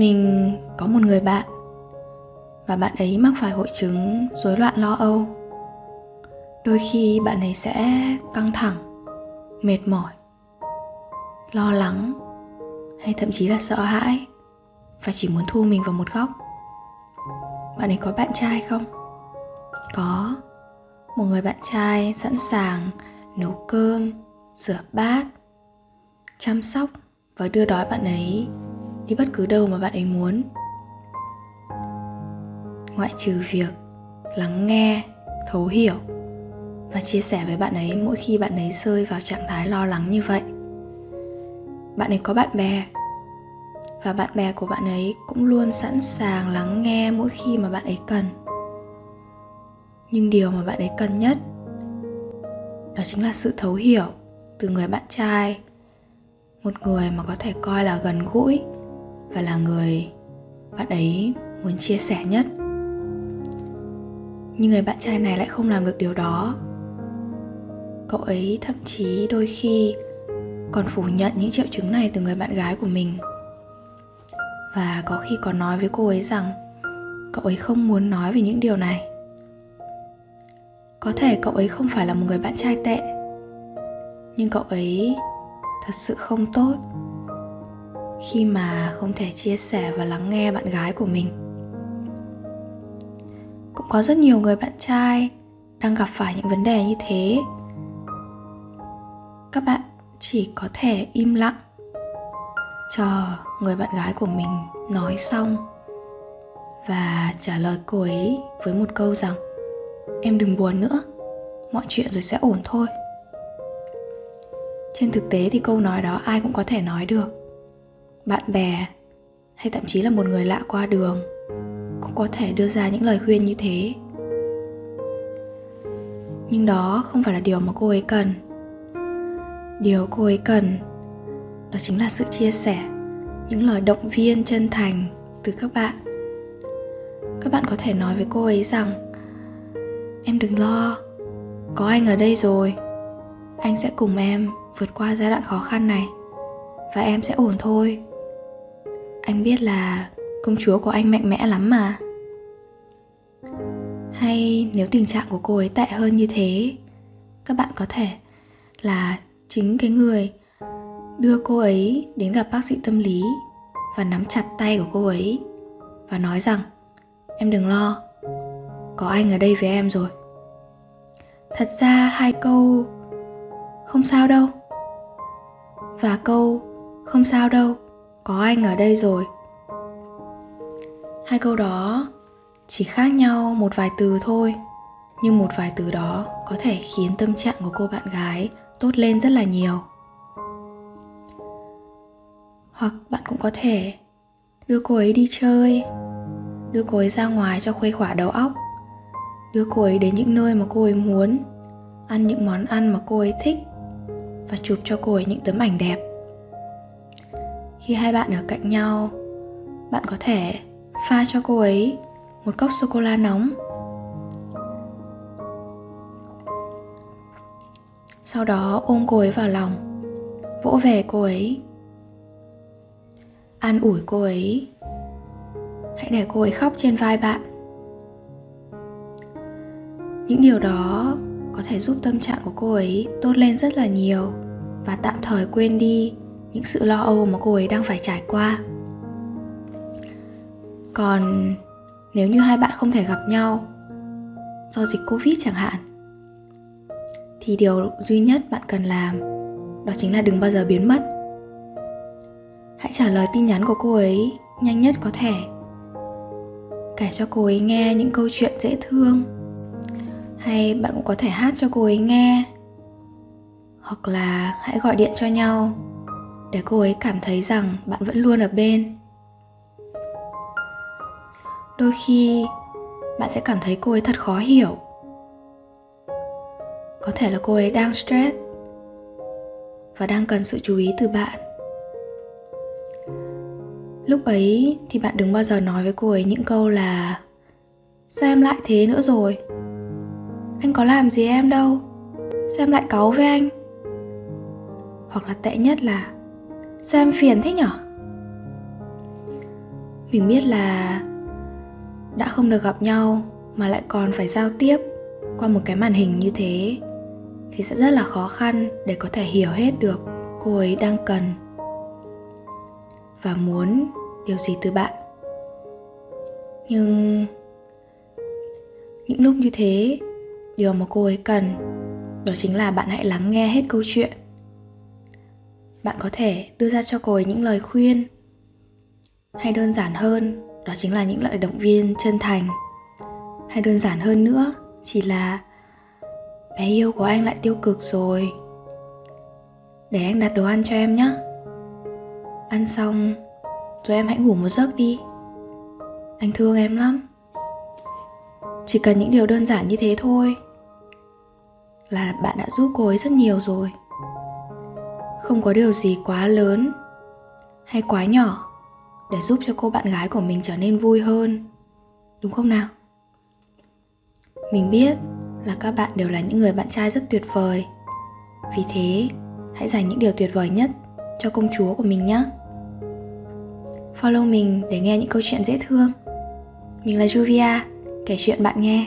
mình có một người bạn, và bạn ấy mắc phải hội chứng rối loạn lo âu. Đôi khi bạn ấy sẽ căng thẳng, mệt mỏi, lo lắng, hay thậm chí là sợ hãi và chỉ muốn thu mình vào một góc. Bạn ấy có bạn trai không? Có. Một người bạn trai sẵn sàng nấu cơm, rửa bát, chăm sóc và đưa đói bạn ấy đi bất cứ đâu mà bạn ấy muốn. Ngoại trừ việc lắng nghe, thấu hiểu và chia sẻ với bạn ấy mỗi khi bạn ấy rơi vào trạng thái lo lắng như vậy. Bạn ấy có bạn bè và bạn bè của bạn ấy cũng luôn sẵn sàng lắng nghe mỗi khi mà bạn ấy cần. Nhưng điều mà bạn ấy cần nhất đó chính là sự thấu hiểu từ người bạn trai, một người mà có thể coi là gần gũi và là người bạn ấy muốn chia sẻ nhất. Nhưng người bạn trai này lại không làm được điều đó. Cậu ấy thậm chí đôi khi còn phủ nhận những triệu chứng này từ người bạn gái của mình. Và có khi còn nói với cô ấy rằng cậu ấy không muốn nói về những điều này. Có thể cậu ấy không phải là một người bạn trai tệ, nhưng cậu ấy thật sự không tốt khi mà không thể chia sẻ và lắng nghe bạn gái của mình. Cũng có rất nhiều người bạn trai đang gặp phải những vấn đề như thế. Các bạn chỉ có thể im lặng chờ người bạn gái của mình nói xong và trả lời cô ấy với một câu rằng, em đừng buồn nữa, mọi chuyện rồi sẽ ổn thôi. Trên thực tế thì câu nói đó ai cũng có thể nói được bạn bè, hay thậm chí là một người lạ qua đường, cũng có thể đưa ra những lời khuyên như thế. Nhưng đó không phải là điều mà cô ấy cần. Điều cô ấy cần đó chính là sự chia sẻ những lời động viên chân thành từ các bạn. Các bạn có thể nói với cô ấy rằng, em đừng lo, có anh ở đây rồi. Anh sẽ cùng em vượt qua giai đoạn khó khăn này và em sẽ ổn thôi anh biết là công chúa của anh mạnh mẽ lắm mà. Hay nếu tình trạng của cô ấy tệ hơn như thế, các bạn có thể là chính cái người đưa cô ấy đến gặp bác sĩ tâm lý và nắm chặt tay của cô ấy và nói rằng, em đừng lo, có anh ở đây với em rồi. Thật ra hai câu không sao đâu. Và câu không sao đâu có anh ở đây rồi. Hai câu đó chỉ khác nhau một vài từ thôi, nhưng một vài từ đó có thể khiến tâm trạng của cô bạn gái tốt lên rất là nhiều. Hoặc bạn cũng có thể đưa cô ấy đi chơi, đưa cô ấy ra ngoài cho khuây khỏa đầu óc, đưa cô ấy đến những nơi mà cô ấy muốn, ăn những món ăn mà cô ấy thích và chụp cho cô ấy những tấm ảnh đẹp khi hai bạn ở cạnh nhau, bạn có thể pha cho cô ấy một cốc sô cô la nóng. Sau đó ôm cô ấy vào lòng, vỗ về cô ấy. An ủi cô ấy, hãy để cô ấy khóc trên vai bạn. Những điều đó có thể giúp tâm trạng của cô ấy tốt lên rất là nhiều và tạm thời quên đi những sự lo âu mà cô ấy đang phải trải qua. Còn nếu như hai bạn không thể gặp nhau do dịch covid chẳng hạn, thì điều duy nhất bạn cần làm đó chính là đừng bao giờ biến mất. Hãy trả lời tin nhắn của cô ấy nhanh nhất có thể. Kể cho cô ấy nghe những câu chuyện dễ thương. Hay bạn cũng có thể hát cho cô ấy nghe. Hoặc là hãy gọi điện cho nhau để cô ấy cảm thấy rằng bạn vẫn luôn ở bên. Đôi khi, bạn sẽ cảm thấy cô ấy thật khó hiểu. Có thể là cô ấy đang stress và đang cần sự chú ý từ bạn. Lúc ấy thì bạn đừng bao giờ nói với cô ấy những câu là, sao em lại thế nữa rồi? Anh có làm gì em đâu? Sao em lại cáu với anh? Hoặc là tệ nhất là sao em phiền thế nhở? Mình biết là đã không được gặp nhau mà lại còn phải giao tiếp qua một cái màn hình như thế thì sẽ rất là khó khăn để có thể hiểu hết được cô ấy đang cần và muốn điều gì từ bạn. Nhưng những lúc như thế, điều mà cô ấy cần đó chính là bạn hãy lắng nghe hết câu chuyện bạn có thể đưa ra cho cô ấy những lời khuyên. Hay đơn giản hơn, đó chính là những lời động viên chân thành. Hay đơn giản hơn nữa, chỉ là, bé yêu của anh lại tiêu cực rồi. Để anh đặt đồ ăn cho em nhé. Ăn xong, rồi em hãy ngủ một giấc đi. Anh thương em lắm. Chỉ cần những điều đơn giản như thế thôi là bạn đã giúp cô ấy rất nhiều rồi không có điều gì quá lớn hay quá nhỏ để giúp cho cô bạn gái của mình trở nên vui hơn, đúng không nào? Mình biết là các bạn đều là những người bạn trai rất tuyệt vời. Vì thế, hãy dành những điều tuyệt vời nhất cho công chúa của mình nhé. Follow mình để nghe những câu chuyện dễ thương. Mình là Juvia, kể chuyện bạn nghe.